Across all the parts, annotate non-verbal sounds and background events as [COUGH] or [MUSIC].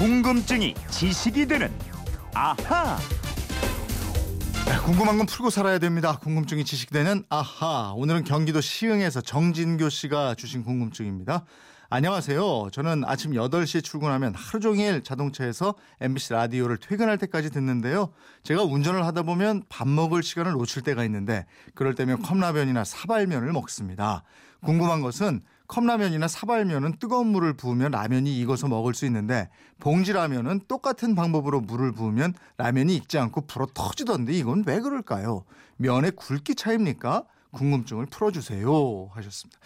궁금증이 지식이 되는 아하. 네, 궁금한 건 풀고 살아야 됩니다. 궁금증이 지식되는 아하. 오늘은 경기도 시흥에서 정진교 씨가 주신 궁금증입니다. 안녕하세요. 저는 아침 8시에 출근하면 하루 종일 자동차에서 MBC 라디오를 퇴근할 때까지 듣는데요. 제가 운전을 하다 보면 밥 먹을 시간을 놓칠 때가 있는데 그럴 때면 컵라면이나 사발면을 먹습니다. 궁금한 것은 컵라면이나 사발면은 뜨거운 물을 부으면 라면이 익어서 먹을 수 있는데 봉지라면은 똑같은 방법으로 물을 부으면 라면이 익지 않고 불어 터지던데 이건 왜 그럴까요? 면의 굵기 차입니까? 궁금증을 풀어주세요 하셨습니다.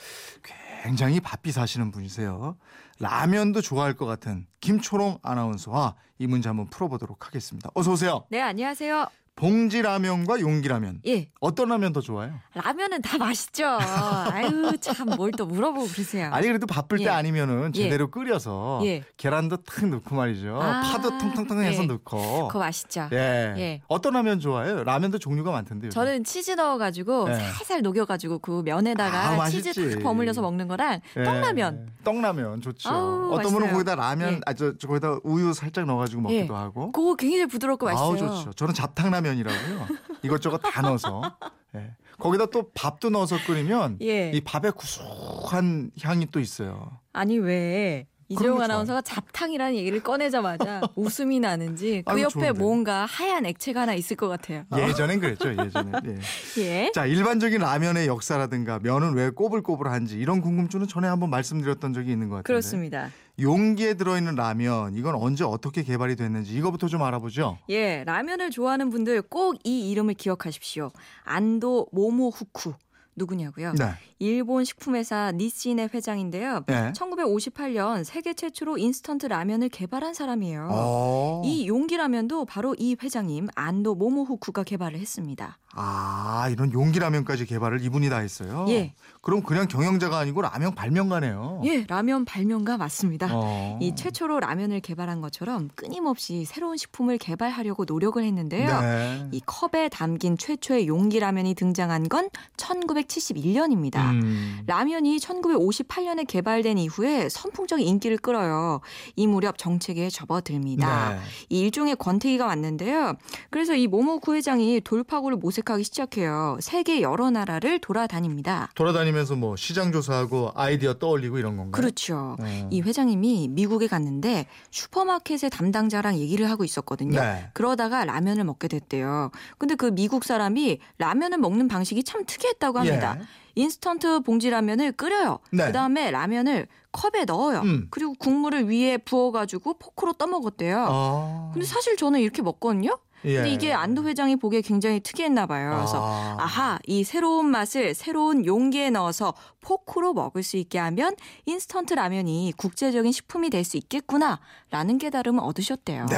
굉장히 바삐 사시는 분이세요. 라면도 좋아할 것 같은 김초롱 아나운서와 이 문제 한번 풀어보도록 하겠습니다. 어서 오세요. 네, 안녕하세요. 봉지 라면과 용기 라면. 예. 어떤 라면 더 좋아요? 라면은 다 맛있죠. 아유, 참 뭘 또 물어보고 그러세요. 아니 그래도 바쁠 때 예. 아니면은 예. 제대로 끓여서 예. 계란도 탁 넣고 말이죠. 아, 파도 통통통 해서 예. 넣고. 그거 맛있죠. 예. 예. 어떤 라면 좋아해요? 라면도 종류가 많던데요. 저는 치즈 넣어가지고 예. 살살 녹여가지고 그 면에다가 아, 치즈. 탁 버물려서 먹는 거랑 떡라면. 떡라면 좋죠. 아우, 어떤 분은. 거기다 라면 예. 아저 저 거기다 우유 살짝 넣어가지고 먹기도 예. 하고. 그거 굉장히 부드럽고 맛있어요. 아우 좋죠. 저는 잡탕 라면 이라고요. 이것저것 다 넣어서. 예. 거기다 또 밥도 넣어서 끓이면 예. 이 밥의 구수한 향이 또 있어요. 아니 왜 이재용 거 아나운서가 잡탕이라는 얘기를 꺼내자마자 [LAUGHS] 웃음이 나는지 그 옆에 좋은데. 뭔가 하얀 액체가 하나 있을 것 같아요. [LAUGHS] 예전엔 그랬죠. 예전에. 예. [LAUGHS] 예. 자, 일반적인 라면의 역사라든가 면은 왜 꼬불꼬불한지 이런 궁금증은 전에 한번 말씀드렸던 적이 있는 것 같은데. 그렇습니다. 용기에 들어있는 라면 이건 언제 어떻게 개발이 됐는지 이거부터 좀 알아보죠. 예, 라면을 좋아하는 분들 꼭 이 이름을 기억하십시오. 안도 모모후쿠. 누구냐고요? 네. 일본 식품회사 니신의 회장인데요. 네. 1958년 세계 최초로 인스턴트 라면을 개발한 사람이에요. 어. 이 용기 라면도 바로 이 회장님 안도 모모후쿠가 개발을 했습니다. 아, 이런 용기 라면까지 개발을 이분이 다 했어요. 예. 그럼 그냥 경영자가 아니고 라면 발명가네요. 예, 라면 발명가 맞습니다. 어. 이 최초로 라면을 개발한 것처럼 끊임없이 새로운 식품을 개발하려고 노력을 했는데요. 네. 이 컵에 담긴 최초의 용기 라면이 등장한 건 1971년입니다. 음. 라면이 1958년에 개발된 이후에 선풍적인 인기를 끌어요. 이 무렵 정책에 접어들니다. 네. 이 일종의 권태기가 왔는데요. 그래서 이 모모쿠 회장이 돌파구를 모색 하기 시작해요. 세계 여러 나라를 돌아다닙니다. 돌아다니면서 뭐 시장 조사하고 아이디어 떠올리고 이런 건가요? 그렇죠. 어. 이 회장님이 미국에 갔는데 슈퍼마켓의 담당자랑 얘기를 하고 있었거든요. 네. 그러다가 라면을 먹게 됐대요. 근데 그 미국 사람이 라면을 먹는 방식이 참 특이했다고 합니다. 예. 인스턴트 봉지 라면을 끓여요. 네. 그다음에 라면을 컵에 넣어요. 음. 그리고 국물을 위에 부어가지고 포크로 떠먹었대요. 아. 근데 사실 저는 이렇게 먹거든요. 예. 근데 이게 안도 회장이 보기에 굉장히 특이했나 봐요. 그래서 아. 아하, 이 새로운 맛을 새로운 용기에 넣어서 포크로 먹을 수 있게 하면 인스턴트 라면이 국제적인 식품이 될 수 있겠구나라는 깨달음을 얻으셨대요. 네.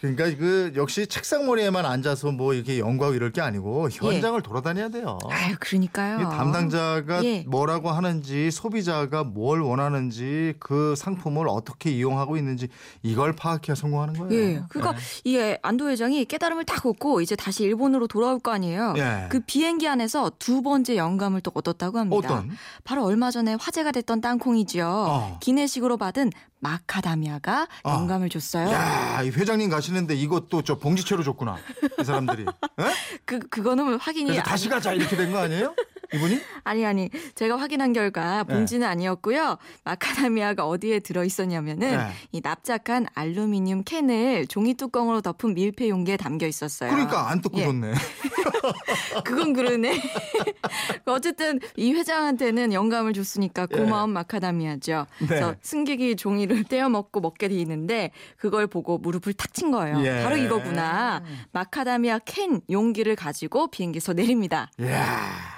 그러니까 그 역시 책상머리에만 앉아서 뭐 이렇게 연구하고 이럴 게 아니고 현장을 돌아다녀야 돼요. 아유, 그러니까요. 담당자가 예. 뭐라고 하는지 소비자가 뭘 원하는지 그 상품을 어떻게 이용하고 있는지 이걸 파악해야 성공하는 거예요. 예. 그러니까 네. 이게 안도 회장이 깨달 음을 딱 얻고 이제 다시 일본으로 돌아올 거 아니에요. 예. 그 비행기 안에서 두 번째 영감을 또 얻었다고 합니다. 어떤? 바로 얼마 전에 화제가 됐던 땅콩이죠. 어. 기내식으로 받은 마카다미아가 어. 영감을 줬어요. 야, 이 회장님 가시는데 이것도 저 봉지채로 줬구나. 이 사람들이. [LAUGHS] 예? 그 그거는 확인이 그래서 안- 다시 가자 이렇게 된 거 아니에요? [LAUGHS] 이분이? 아니 아니 제가 확인한 결과 네. 봉지는 아니었고요. 마카다미아가 어디에 들어 있었냐면은 네. 이 납작한 알루미늄 캔을 종이 뚜껑으로 덮은 밀폐 용기에 담겨 있었어요. 그러니까 안 뜯고 예. 줬네. [LAUGHS] 그건 그러네. [LAUGHS] 어쨌든 이 회장한테는 영감을 줬으니까 고마운 마카다미아죠. 네. 그래서 승객이 종이를 [LAUGHS] 떼어 먹고 먹게 돼 있는데 그걸 보고 무릎을 탁 친 거예요. 예. 바로 이거구나. 마카다미아 캔 용기를 가지고 비행기에서 내립니다. 이야.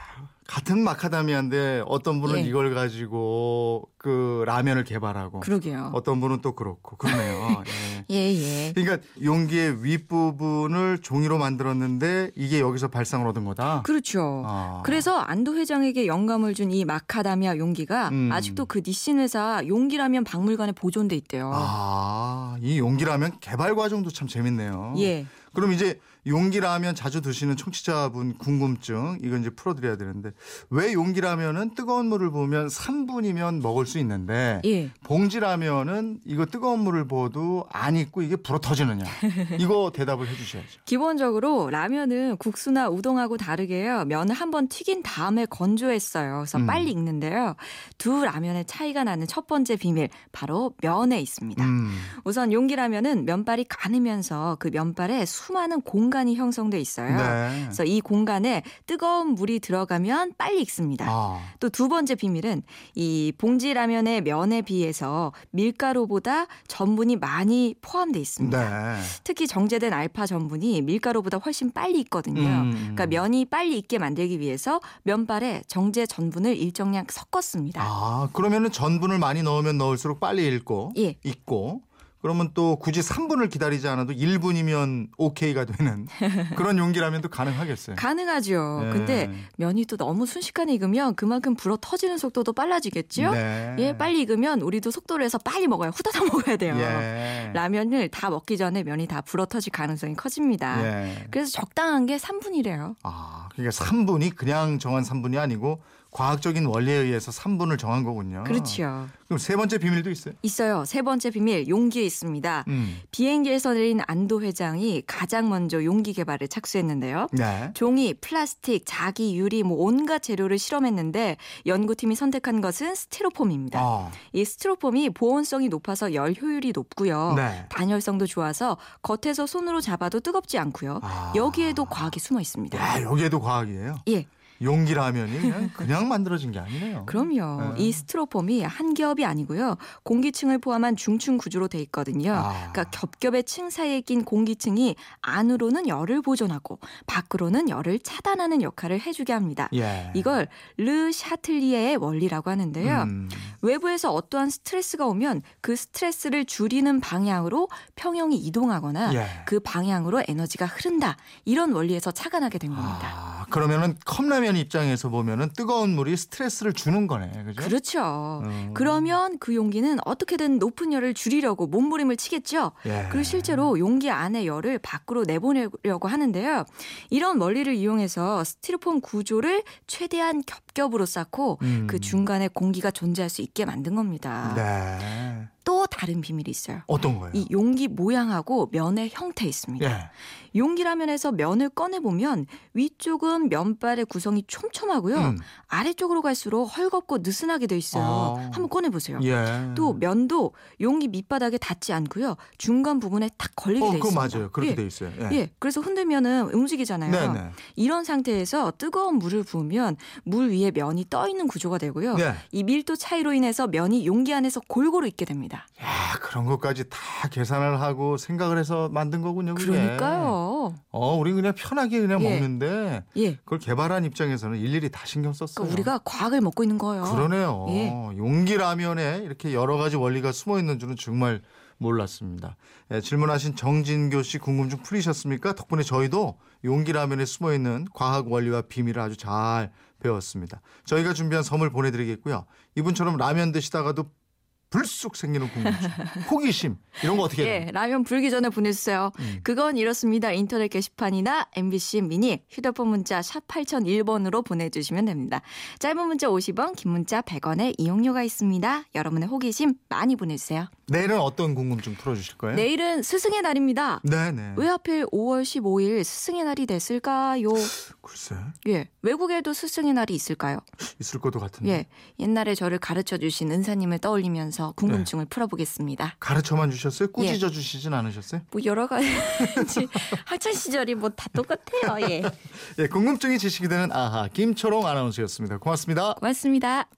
같은 마카다미아인데 어떤 분은 예. 이걸 가지고 그 라면을 개발하고 그러게요. 어떤 분은 또 그렇고 그러네요. 예. [LAUGHS] 예, 예. 그러니까 용기의 윗부분을 종이로 만들었는데 이게 여기서 발상을 얻은 거다. 그렇죠. 아. 그래서 안도 회장에게 영감을 준 이 마카다미아 용기가 음. 아직도 그 니신 회사 용기라면 박물관에 보존돼 있대요. 아, 이 용기라면 개발 과정도 참 재밌네요. 예. 그럼 이제 용기라면 자주 드시는 청취자분 궁금증 이건 이제 풀어드려야 되는데 왜 용기라면은 뜨거운 물을 부으면 3분이면 먹을 수 있는데 예. 봉지라면은 이거 뜨거운 물을 부어도 안 익고 이게 불어 터지느냐 [LAUGHS] 이거 대답을 해주셔야죠. 기본적으로 라면은 국수나 우동하고 다르게요. 면을 한번 튀긴 다음에 건조했어요. 그래서 음. 빨리 익는데요. 두 라면의 차이가 나는 첫 번째 비밀 바로 면에 있습니다. 음. 우선 용기라면은 면발이 가늘면서 그 면발에 수많은 공 간이 형성돼 있어요. 네. 그래서 이 공간에 뜨거운 물이 들어가면 빨리 익습니다. 아. 또두 번째 비밀은 이 봉지 라면의 면에 비해서 밀가루보다 전분이 많이 포함돼 있습니다. 네. 특히 정제된 알파 전분이 밀가루보다 훨씬 빨리 익거든요. 음. 그러니까 면이 빨리 익게 만들기 위해서 면발에 정제 전분을 일정량 섞었습니다. 아 그러면은 전분을 많이 넣으면 넣을수록 빨리 익고 예. 익고 그러면 또 굳이 3분을 기다리지 않아도 1분이면 오케이가 되는 [LAUGHS] 그런 용기라면 또 가능하겠어요. 가능하죠. 네. 근데 면이 또 너무 순식간에 익으면 그만큼 불어 터지는 속도도 빨라지겠죠? 네. 예, 빨리 익으면 우리도 속도를 해서 빨리 먹어요. 후다닥 [LAUGHS] 먹어야 돼요. 예. 라면을 다 먹기 전에 면이 다 불어 터질 가능성이 커집니다. 예. 그래서 적당한 게 3분이래요. 아, 그러니까 3분이 그냥 정한 3분이 아니고 과학적인 원리에 의해서 3분을 정한 거군요. 그렇죠. 그럼 세 번째 비밀도 있어요. 있어요. 세 번째 비밀 용기에 있습니다. 음. 비행기에서 내린 안도 회장이 가장 먼저 용기 개발에 착수했는데요. 네. 종이, 플라스틱, 자기, 유리 뭐 온갖 재료를 실험했는데 연구팀이 선택한 것은 스티로폼입니다. 아, 이 스티로폼이 보온성이 높아서 열 효율이 높고요. 네. 단열성도 좋아서 겉에서 손으로 잡아도 뜨겁지 않고요. 아. 여기에도 과학이 숨어 있습니다. 야, 여기에도 과학이에요. 예. 용기라면이 그냥, 그냥 만들어진 게 아니네요. 그럼요. 네. 이 스티로폼이 한 겹이 아니고요. 공기층을 포함한 중층 구조로 돼 있거든요. 아. 그러니까 겹겹의 층 사이에 낀 공기층이 안으로는 열을 보존하고 밖으로는 열을 차단하는 역할을 해주게 합니다. 예. 이걸 르 샤틀리에의 원리라고 하는데요. 음. 외부에서 어떠한 스트레스가 오면 그 스트레스를 줄이는 방향으로 평형이 이동하거나 예. 그 방향으로 에너지가 흐른다. 이런 원리에서 착안하게 된 겁니다. 아, 그러면은 컵라면 입장에서 보면은 뜨거운 물이 스트레스를 주는 거네. 그죠? 그렇죠. 음. 그러면 그 용기는 어떻게든 높은 열을 줄이려고 몸부림을 치겠죠. 예. 그리고 실제로 용기 안의 열을 밖으로 내보내려고 하는데요. 이런 원리를 이용해서 스티로폼 구조를 최대한 겹겹으로 쌓고 음. 그 중간에 공기가 존재할 수 있게 만든 겁니다. 네. 또 다른 비밀이 있어요. 어떤 거예요? 이 용기 모양하고 면의 형태에 있습니다. 예. 용기라면 에서 면을 꺼내 보면 위쪽은 면발의 구성이 촘촘하고요. 음. 아래쪽으로 갈수록 헐겁고 느슨하게 돼 있어요. 아. 한번 꺼내 보세요. 예. 또 면도 용기 밑바닥에 닿지 않고요. 중간 부분에 탁 걸리게 어, 돼 있습니다. 맞아요. 그렇게 예. 돼 있어요. 예. 예, 그래서 흔들면은 움직이잖아요. 네네. 이런 상태에서 뜨거운 물을 부으면 물 위에 면이 떠 있는 구조가 되고요. 네. 이 밀도 차이로 인해서 면이 용기 안에서 골고루 익게 됩니다. 야, 그런 것까지 다 계산을 하고 생각을 해서 만든 거군요. 그게. 그러니까요. 어, 우리 그냥 편하게 그냥 예. 먹는데 예. 그걸 개발한 입장에서는 일일이 다 신경 썼어요. 그러니까 우리가 과학을 먹고 있는 거예요. 그러네요. 예. 용기 라면에 이렇게 여러 가지 원리가 숨어 있는 줄은 정말 몰랐습니다. 예, 질문하신 정진교 씨 궁금증 풀리셨습니까? 덕분에 저희도 용기 라면에 숨어 있는 과학 원리와 비밀을 아주 잘 배웠습니다. 저희가 준비한 선물 보내드리겠고요. 이분처럼 라면 드시다가도 불쑥 생기는 궁금증, 호기심 이런 거 어떻게 해요? 예, 라면 불기 전에 보내주세요. 음. 그건 이렇습니다. 인터넷 게시판이나 MBC 미니 휴대폰 문자 샵 8001번으로 보내주시면 됩니다. 짧은 문자 50원, 긴 문자 100원의 이용료가 있습니다. 여러분의 호기심 많이 보내주세요. 내일은 어떤 궁금증 풀어주실 거예요? 내일은 스승의 날입니다. 네네. 왜 하필 5월 15일 스승의 날이 됐을까요? 글쎄 예, 외국에도 스승의 날이 있을까요? 있을 것도 같은데. 예, 옛날에 저를 가르쳐 주신 은사님을 떠올리면서 궁금증을 네. 풀어보겠습니다. 가르쳐만 주셨어요? 예. 꾸짖어 주시진 않으셨어요? 뭐 여러 가지 학창 시절이 뭐 다 똑같아요. 예, [LAUGHS] 예, 궁금증이 지식이 되는 아하 김초롱 아나운서였습니다. 고맙습니다. 고맙습니다.